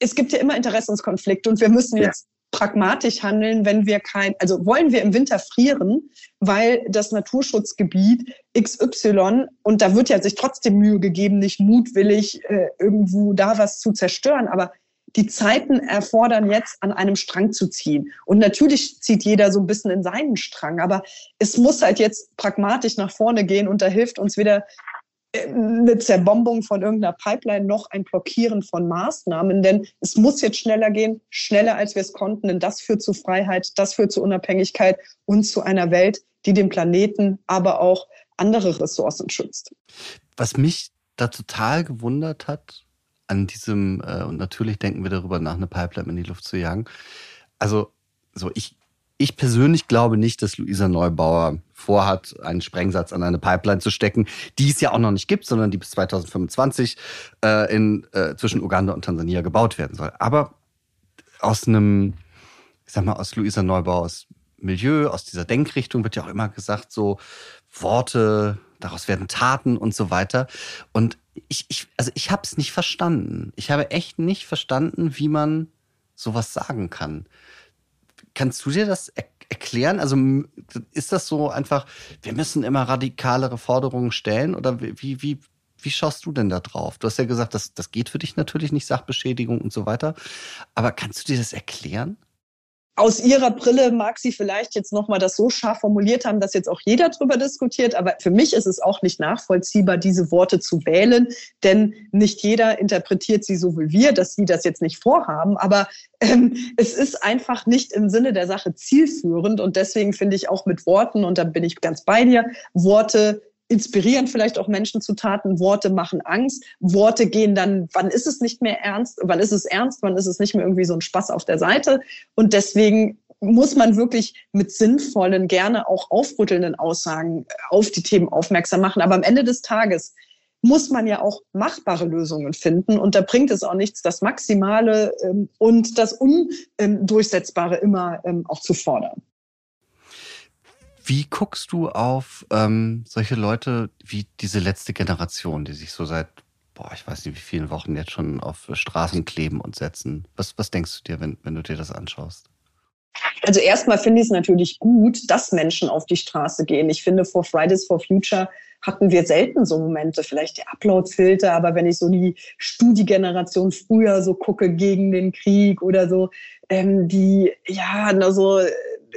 Speaker 2: es gibt ja immer Interessenskonflikte und wir müssen jetzt pragmatisch handeln, wenn wir kein, also wollen wir im Winter frieren, weil das Naturschutzgebiet XY, und da wird ja sich trotzdem Mühe gegeben, nicht mutwillig äh, irgendwo da was zu zerstören, aber die Zeiten erfordern jetzt, an einem Strang zu ziehen. Und natürlich zieht jeder so ein bisschen in seinen Strang, aber es muss halt jetzt pragmatisch nach vorne gehen und da hilft uns wieder eine Zerbombung von irgendeiner Pipeline noch ein Blockieren von Maßnahmen, denn es muss jetzt schneller gehen, schneller als wir es konnten, denn das führt zu Freiheit, das führt zu Unabhängigkeit und zu einer Welt, die den Planeten, aber auch andere Ressourcen schützt.
Speaker 1: Was mich da total gewundert hat, an diesem, äh, und natürlich denken wir darüber nach, eine Pipeline in die Luft zu jagen. Also, so ich, ich persönlich glaube nicht, dass Luisa Neubauer vorhat, einen Sprengsatz an eine Pipeline zu stecken, die es ja auch noch nicht gibt, sondern die bis 2025 äh, in, äh, zwischen Uganda und Tansania gebaut werden soll. Aber aus einem, ich sag mal, aus Luisa Neubauers Milieu, aus dieser Denkrichtung wird ja auch immer gesagt, so Worte, daraus werden Taten und so weiter. Und ich, ich also ich habe es nicht verstanden. Ich habe echt nicht verstanden, wie man sowas sagen kann. Kannst du dir das er erklären? Also ist das so einfach, wir müssen immer radikalere Forderungen stellen oder wie, wie, wie schaust du denn da drauf? Du hast ja gesagt, das, das geht für dich natürlich nicht, Sachbeschädigung und so weiter. Aber kannst du dir das erklären?
Speaker 2: Aus ihrer Brille mag sie vielleicht jetzt nochmal das so scharf formuliert haben, dass jetzt auch jeder drüber diskutiert. Aber für mich ist es auch nicht nachvollziehbar, diese Worte zu wählen, denn nicht jeder interpretiert sie so wie wir, dass sie das jetzt nicht vorhaben. Aber ähm, es ist einfach nicht im Sinne der Sache zielführend. Und deswegen finde ich auch mit Worten, und da bin ich ganz bei dir, Worte inspirieren vielleicht auch Menschen zu Taten. Worte machen Angst. Worte gehen dann, wann ist es nicht mehr ernst? Wann ist es ernst? Wann ist es nicht mehr irgendwie so ein Spaß auf der Seite? Und deswegen muss man wirklich mit sinnvollen, gerne auch aufrüttelnden Aussagen auf die Themen aufmerksam machen. Aber am Ende des Tages muss man ja auch machbare Lösungen finden. Und da bringt es auch nichts, das Maximale ähm, und das Undurchsetzbare immer ähm, auch zu fordern.
Speaker 1: Wie guckst du auf ähm, solche Leute wie diese letzte Generation, die sich so seit, boah, ich weiß nicht wie vielen Wochen jetzt schon auf Straßen kleben und setzen? Was, was denkst du dir, wenn, wenn du dir das anschaust?
Speaker 2: Also erstmal finde ich es natürlich gut, dass Menschen auf die Straße gehen. Ich finde, vor Fridays for Future hatten wir selten so Momente, vielleicht der Upload-Filter, aber wenn ich so die Studiegeneration früher so gucke gegen den Krieg oder so, ähm, die, ja, also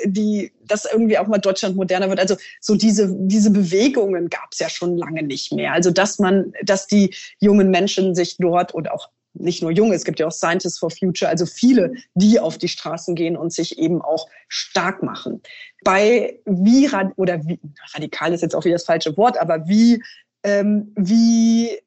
Speaker 2: die, dass irgendwie auch mal Deutschland moderner wird. Also so diese, diese Bewegungen gab es ja schon lange nicht mehr. Also dass man, dass die jungen Menschen sich dort und auch nicht nur junge, es gibt ja auch Scientists for Future, also viele, die auf die Straßen gehen und sich eben auch stark machen. Bei wie oder wie radikal ist jetzt auch wieder das falsche Wort, aber wie ähm, wie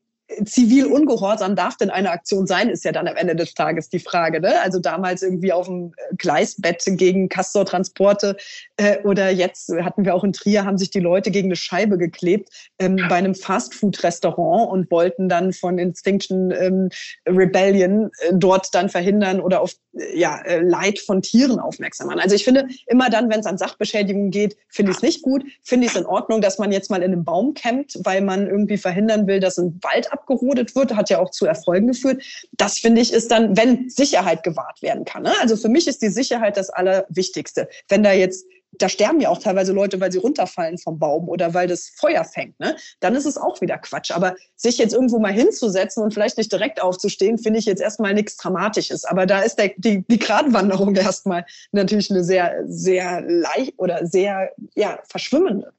Speaker 2: zivil ungehorsam darf denn eine Aktion sein, ist ja dann am Ende des Tages die Frage. Ne? Also damals irgendwie auf dem äh, Gleisbett gegen Castor-Transporte äh, oder jetzt hatten wir auch in Trier, haben sich die Leute gegen eine Scheibe geklebt ähm, bei einem Fastfood-Restaurant und wollten dann von Instinction ähm, Rebellion äh, dort dann verhindern oder auf äh, ja, äh, Leid von Tieren aufmerksam machen. Also ich finde, immer dann, wenn es an Sachbeschädigung geht, finde ich es nicht gut. Finde ich es in Ordnung, dass man jetzt mal in einem Baum campt, weil man irgendwie verhindern will, dass ein Wald abgerodet wird, hat ja auch zu Erfolgen geführt. Das finde ich ist dann, wenn Sicherheit gewahrt werden kann. Ne? Also für mich ist die Sicherheit das Allerwichtigste. Wenn da jetzt da sterben ja auch teilweise Leute, weil sie runterfallen vom Baum oder weil das Feuer fängt, ne? Dann ist es auch wieder Quatsch. Aber sich jetzt irgendwo mal hinzusetzen und vielleicht nicht direkt aufzustehen, finde ich jetzt erstmal nichts Dramatisches. Aber da ist der, die, die Gratwanderung *laughs* erstmal natürlich eine sehr, sehr leicht oder sehr, ja, verschwimmende.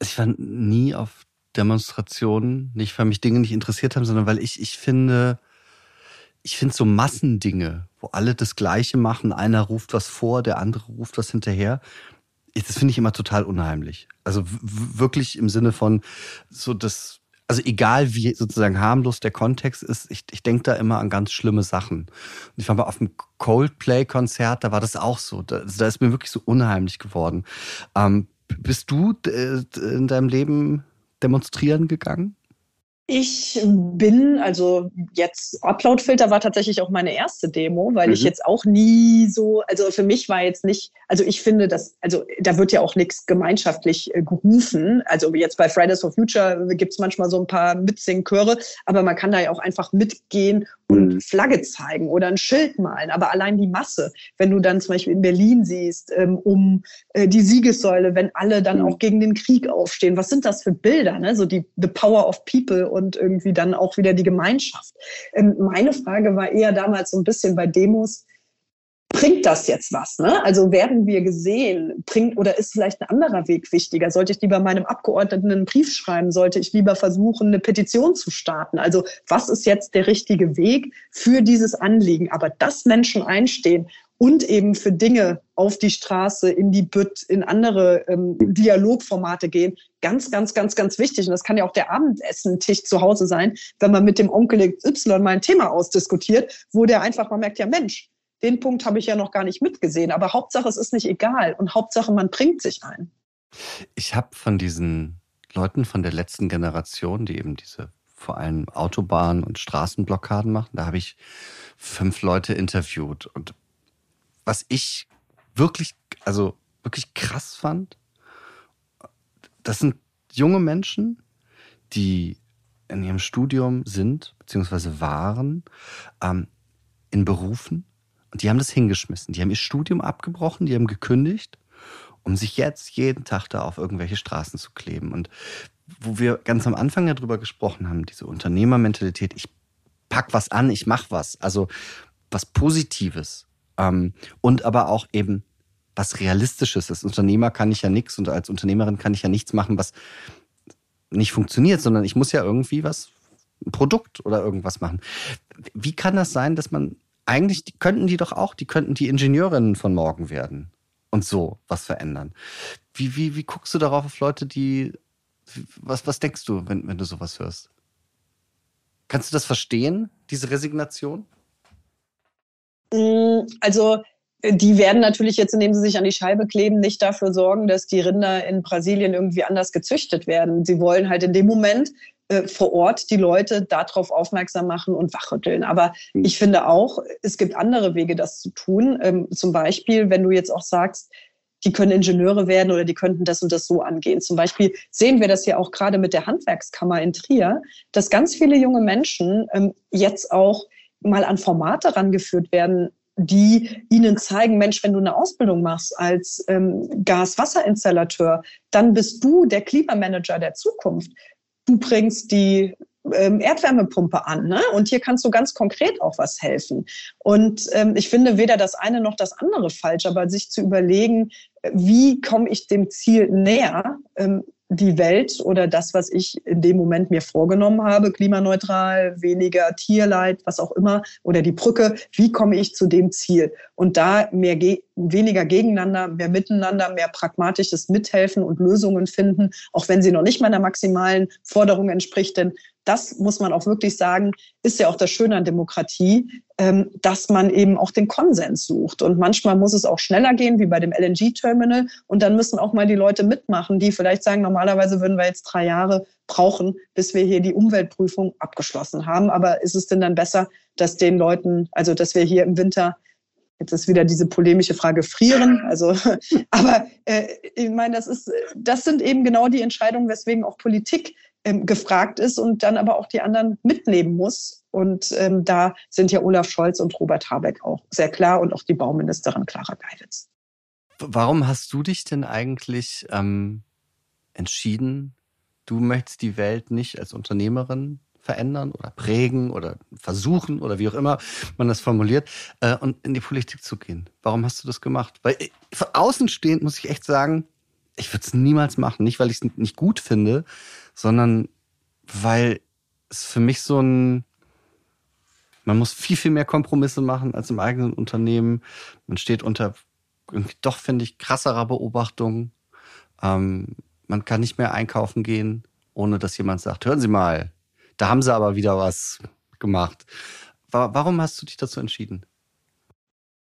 Speaker 1: Ich war nie auf Demonstrationen, nicht weil mich Dinge nicht interessiert haben, sondern weil ich, ich finde, ich finde so Massendinge, wo alle das Gleiche machen, einer ruft was vor, der andere ruft was hinterher. Das finde ich immer total unheimlich. Also wirklich im Sinne von so das, also egal wie sozusagen harmlos der Kontext ist, ich, ich denke da immer an ganz schlimme Sachen. Und ich war mal auf einem Coldplay-Konzert, da war das auch so. Da, also da ist mir wirklich so unheimlich geworden. Ähm, bist du äh, in deinem Leben demonstrieren gegangen?
Speaker 2: Ich bin, also jetzt Upload-Filter war tatsächlich auch meine erste Demo, weil mhm. ich jetzt auch nie so, also für mich war jetzt nicht, also ich finde, dass, also da wird ja auch nichts gemeinschaftlich äh, gerufen. Also jetzt bei Fridays for Future gibt's manchmal so ein paar Mitsingchöre, aber man kann da ja auch einfach mitgehen und mhm. Flagge zeigen oder ein Schild malen. Aber allein die Masse, wenn du dann zum Beispiel in Berlin siehst, ähm, um äh, die Siegessäule, wenn alle dann mhm. auch gegen den Krieg aufstehen, was sind das für Bilder? Ne? So die The Power of People und irgendwie dann auch wieder die Gemeinschaft. Ähm, meine Frage war eher damals so ein bisschen bei Demos, bringt das jetzt was? Ne? Also werden wir gesehen? Bringt oder ist vielleicht ein anderer Weg wichtiger? Sollte ich lieber meinem Abgeordneten einen Brief schreiben? Sollte ich lieber versuchen, eine Petition zu starten? Also was ist jetzt der richtige Weg für dieses Anliegen? Aber dass Menschen einstehen und eben für Dinge auf die Straße, in die Bütt, in andere ähm, Dialogformate gehen. Ganz, ganz, ganz, ganz wichtig. Und das kann ja auch der Abendessentisch zu Hause sein, wenn man mit dem Onkel Y mal ein Thema ausdiskutiert, wo der einfach mal merkt, ja Mensch, den Punkt habe ich ja noch gar nicht mitgesehen. Aber Hauptsache, es ist nicht egal. Und Hauptsache, man bringt sich ein.
Speaker 1: Ich habe von diesen Leuten von der letzten Generation, die eben diese vor allem Autobahn- und Straßenblockaden machen, da habe ich fünf Leute interviewt. Und was ich wirklich, also wirklich krass fand, das sind junge Menschen, die in ihrem Studium sind, beziehungsweise waren, ähm, in Berufen, und die haben das hingeschmissen. Die haben ihr Studium abgebrochen, die haben gekündigt, um sich jetzt jeden Tag da auf irgendwelche Straßen zu kleben. Und wo wir ganz am Anfang ja drüber gesprochen haben, diese Unternehmermentalität, ich pack was an, ich mach was. Also was Positives. Ähm, und aber auch eben was Realistisches. Als Unternehmer kann ich ja nichts und als Unternehmerin kann ich ja nichts machen, was nicht funktioniert, sondern ich muss ja irgendwie was, ein Produkt oder irgendwas machen. Wie kann das sein, dass man eigentlich die, könnten die doch auch, die könnten die Ingenieurinnen von morgen werden und so was verändern. Wie, wie, wie guckst du darauf auf Leute, die, was, was denkst du, wenn, wenn du sowas hörst? Kannst du das verstehen, diese Resignation?
Speaker 2: Mm, also, die werden natürlich jetzt, indem sie sich an die Scheibe kleben, nicht dafür sorgen, dass die Rinder in Brasilien irgendwie anders gezüchtet werden. Sie wollen halt in dem Moment äh, vor Ort die Leute darauf aufmerksam machen und wachrütteln. Aber hm. ich finde auch, es gibt andere Wege, das zu tun. Ähm, zum Beispiel, wenn du jetzt auch sagst, die können Ingenieure werden oder die könnten das und das so angehen. Zum Beispiel sehen wir das ja auch gerade mit der Handwerkskammer in Trier, dass ganz viele junge Menschen ähm, jetzt auch mal an Formate rangeführt werden, die ihnen zeigen, Mensch, wenn du eine Ausbildung machst als ähm, Gas-Wasser-Installateur, dann bist du der Klimamanager der Zukunft du bringst die ähm, Erdwärmepumpe an. Ne? Und hier kannst du ganz konkret auch was helfen. Und ähm, ich finde weder das eine noch das andere falsch, aber sich zu überlegen, wie komme ich dem Ziel näher, ähm, die Welt oder das, was ich in dem Moment mir vorgenommen habe, klimaneutral, weniger Tierleid, was auch immer, oder die Brücke, wie komme ich zu dem Ziel? Und da mehr weniger gegeneinander, mehr miteinander, mehr pragmatisches Mithelfen und Lösungen finden, auch wenn sie noch nicht meiner maximalen Forderung entspricht, denn das muss man auch wirklich sagen, ist ja auch das Schöne an Demokratie, ähm, dass man eben auch den Konsens sucht. Und manchmal muss es auch schneller gehen, wie bei dem LNG-Terminal. Und dann müssen auch mal die Leute mitmachen, die vielleicht sagen, normalerweise würden wir jetzt drei Jahre brauchen, bis wir hier die Umweltprüfung abgeschlossen haben. Aber ist es denn dann besser, dass den Leuten, also dass wir hier im Winter Jetzt ist wieder diese polemische Frage frieren. Also, *laughs* aber äh, ich meine, das ist, das sind eben genau die Entscheidungen, weswegen auch Politik ähm, gefragt ist und dann aber auch die anderen mitnehmen muss. Und ähm, da sind ja Olaf Scholz und Robert Habeck auch sehr klar und auch die Bauministerin Clara Geiwitz.
Speaker 1: Warum hast du dich denn eigentlich ähm, entschieden, du möchtest die Welt nicht als Unternehmerin verändern oder prägen oder versuchen oder wie auch immer man das formuliert äh, und in die Politik zu gehen? Warum hast du das gemacht? Weil äh, von außen stehend muss ich echt sagen, ich würde es niemals machen. Nicht, weil ich es nicht gut finde, sondern weil es für mich so ein, man muss viel, viel mehr Kompromisse machen als im eigenen Unternehmen. Man steht unter irgendwie doch, finde ich, krasserer Beobachtung. Ähm, man kann nicht mehr einkaufen gehen, ohne dass jemand sagt, hören Sie mal, da haben Sie aber wieder was gemacht. Warum hast du dich dazu entschieden?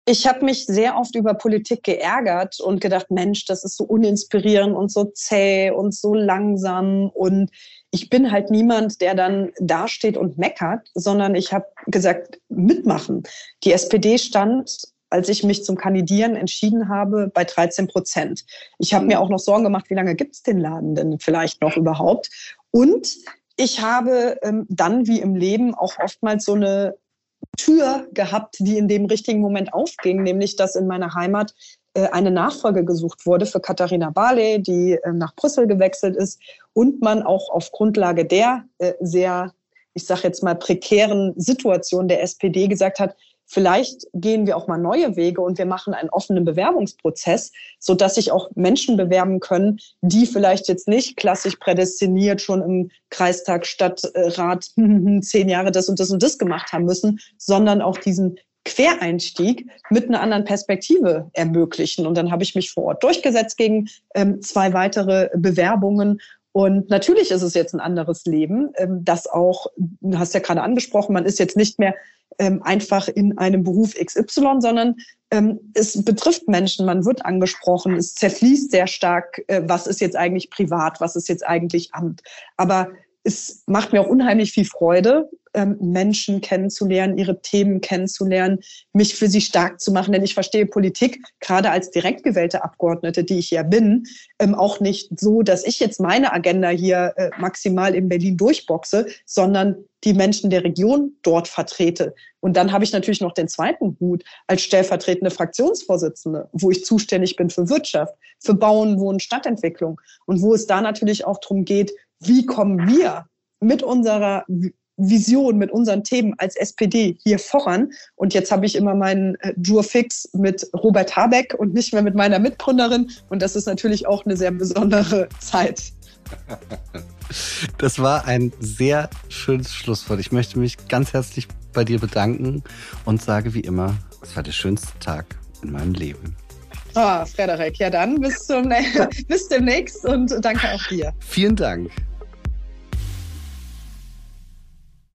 Speaker 2: Ich habe mich sehr oft über Politik geärgert und gedacht, Mensch, das ist so uninspirierend und so zäh und so langsam. Und ich bin halt niemand, der dann dasteht und meckert, sondern ich habe gesagt, mitmachen. Die SPD stand als ich mich zum Kandidieren entschieden habe, bei 13 Prozent. Ich habe mir auch noch Sorgen gemacht, wie lange gibt es den Laden denn vielleicht noch überhaupt? Und ich habe ähm, dann wie im Leben auch oftmals so eine Tür gehabt, die in dem richtigen Moment aufging, nämlich dass in meiner Heimat äh, eine Nachfolge gesucht wurde für Katharina Barley, die äh, nach Brüssel gewechselt ist und man auch auf Grundlage der äh, sehr, ich sage jetzt mal, prekären Situation der SPD gesagt hat, vielleicht gehen wir auch mal neue Wege und wir machen einen offenen Bewerbungsprozess, so dass sich auch Menschen bewerben können, die vielleicht jetzt nicht klassisch prädestiniert schon im Kreistag, Stadtrat *laughs* zehn Jahre das und das und das gemacht haben müssen, sondern auch diesen Quereinstieg mit einer anderen Perspektive ermöglichen. Und dann habe ich mich vor Ort durchgesetzt gegen ähm, zwei weitere Bewerbungen und natürlich ist es jetzt ein anderes Leben, ähm, das auch, du hast ja gerade angesprochen, man ist jetzt nicht mehr ähm, einfach in einem Beruf XY, sondern ähm, es betrifft Menschen, man wird angesprochen, es zerfließt sehr stark, äh, was ist jetzt eigentlich privat, was ist jetzt eigentlich Amt. Aber es macht mir auch unheimlich viel Freude, ähm, Menschen kennenzulernen, ihre Themen kennenzulernen, mich für sie stark zu machen. Denn ich verstehe Politik, gerade als direkt gewählte Abgeordnete, die ich ja bin, ähm, auch nicht so, dass ich jetzt meine Agenda hier äh, maximal in Berlin durchboxe, sondern die Menschen der Region dort vertrete. Und dann habe ich natürlich noch den zweiten Hut als stellvertretende Fraktionsvorsitzende, wo ich zuständig bin für Wirtschaft, für Bauen, Wohnen, Stadtentwicklung und wo es da natürlich auch darum geht, wie kommen wir mit unserer Vision, mit unseren Themen als SPD hier voran. Und jetzt habe ich immer meinen äh, Jurfix mit Robert Habeck und nicht mehr mit meiner Mitgründerin. Und das ist natürlich auch eine sehr besondere *laughs* Zeit.
Speaker 1: Das war ein sehr schönes Schlusswort. Ich möchte mich ganz herzlich bei dir bedanken und sage wie immer, es war der schönste Tag in meinem Leben.
Speaker 2: Ah, oh, Frederik, ja dann bis, zum, *laughs* bis demnächst und danke auch dir.
Speaker 1: Vielen Dank.